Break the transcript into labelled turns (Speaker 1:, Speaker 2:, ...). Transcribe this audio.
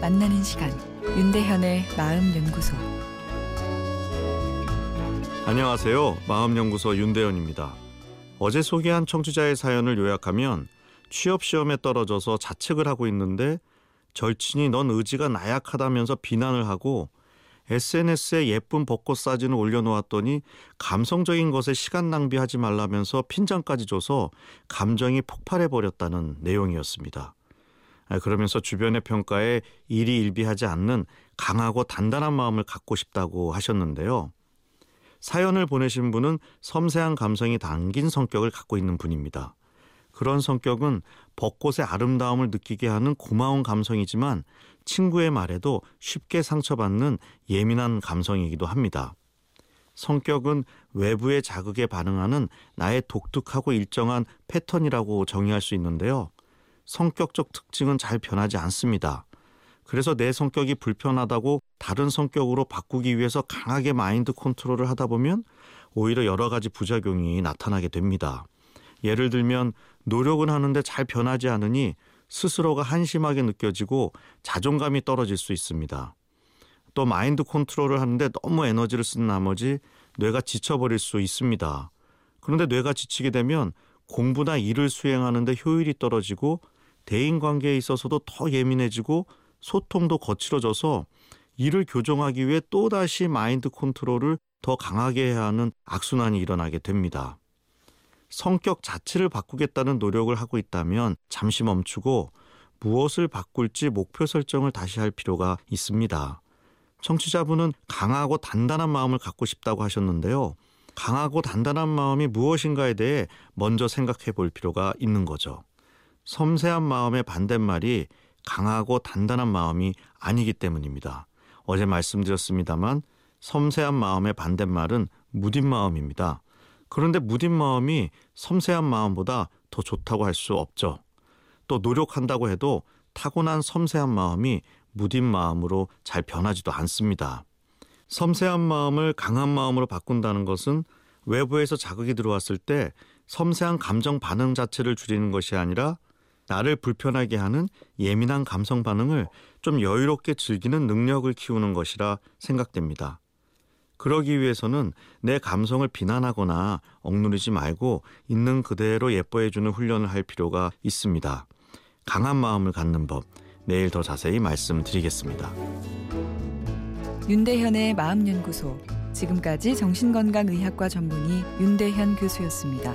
Speaker 1: 만나는 시간 윤대현의 마음 연구소
Speaker 2: 안녕하세요. 마음 연구소 윤대현입니다. 어제 소개한 청취자의 사연을 요약하면 취업 시험에 떨어져서 자책을 하고 있는데 절친이 넌 의지가 나약하다면서 비난을 하고 SNS에 예쁜 벚꽃 사진을 올려놓았더니 감성적인 것에 시간 낭비하지 말라면서 핀잔까지 줘서 감정이 폭발해 버렸다는 내용이었습니다. 아, 그러면서 주변의 평가에 일희일비하지 않는 강하고 단단한 마음을 갖고 싶다고 하셨는데요. 사연을 보내신 분은 섬세한 감성이 담긴 성격을 갖고 있는 분입니다. 그런 성격은 벚꽃의 아름다움을 느끼게 하는 고마운 감성이지만 친구의 말에도 쉽게 상처받는 예민한 감성이기도 합니다. 성격은 외부의 자극에 반응하는 나의 독특하고 일정한 패턴이라고 정의할 수 있는데요. 성격적 특징은 잘 변하지 않습니다. 그래서 내 성격이 불편하다고 다른 성격으로 바꾸기 위해서 강하게 마인드 컨트롤을 하다 보면 오히려 여러 가지 부작용이 나타나게 됩니다. 예를 들면 노력은 하는데 잘 변하지 않으니 스스로가 한심하게 느껴지고 자존감이 떨어질 수 있습니다. 또 마인드 컨트롤을 하는데 너무 에너지를 쓴 나머지 뇌가 지쳐버릴 수 있습니다. 그런데 뇌가 지치게 되면 공부나 일을 수행하는데 효율이 떨어지고 대인 관계에 있어서도 더 예민해지고 소통도 거칠어져서 일을 교정하기 위해 또다시 마인드 컨트롤을 더 강하게 해야 하는 악순환이 일어나게 됩니다. 성격 자체를 바꾸겠다는 노력을 하고 있다면 잠시 멈추고 무엇을 바꿀지 목표 설정을 다시 할 필요가 있습니다. 청취자분은 강하고 단단한 마음을 갖고 싶다고 하셨는데요. 강하고 단단한 마음이 무엇인가에 대해 먼저 생각해 볼 필요가 있는 거죠. 섬세한 마음의 반대말이 강하고 단단한 마음이 아니기 때문입니다. 어제 말씀드렸습니다만 섬세한 마음의 반대말은 무딘 마음입니다. 그런데 무딘 마음이 섬세한 마음보다 더 좋다고 할 수 없죠. 또 노력한다고 해도 타고난 섬세한 마음이 무딘 마음으로 잘 변하지도 않습니다. 섬세한 마음을 강한 마음으로 바꾼다는 것은 외부에서 자극이 들어왔을 때 섬세한 감정 반응 자체를 줄이는 것이 아니라 나를 불편하게 하는 예민한 감성 반응을 좀 여유롭게 즐기는 능력을 키우는 것이라 생각됩니다. 그러기 위해서는 내 감성을 비난하거나 억누르지 말고 있는 그대로 예뻐해주는 훈련을 할 필요가 있습니다. 강한 마음을 갖는 법, 내일 더 자세히 말씀드리겠습니다.
Speaker 1: 윤대현의 마음연구소 지금까지 정신건강의학과 전문의 윤대현 교수였습니다.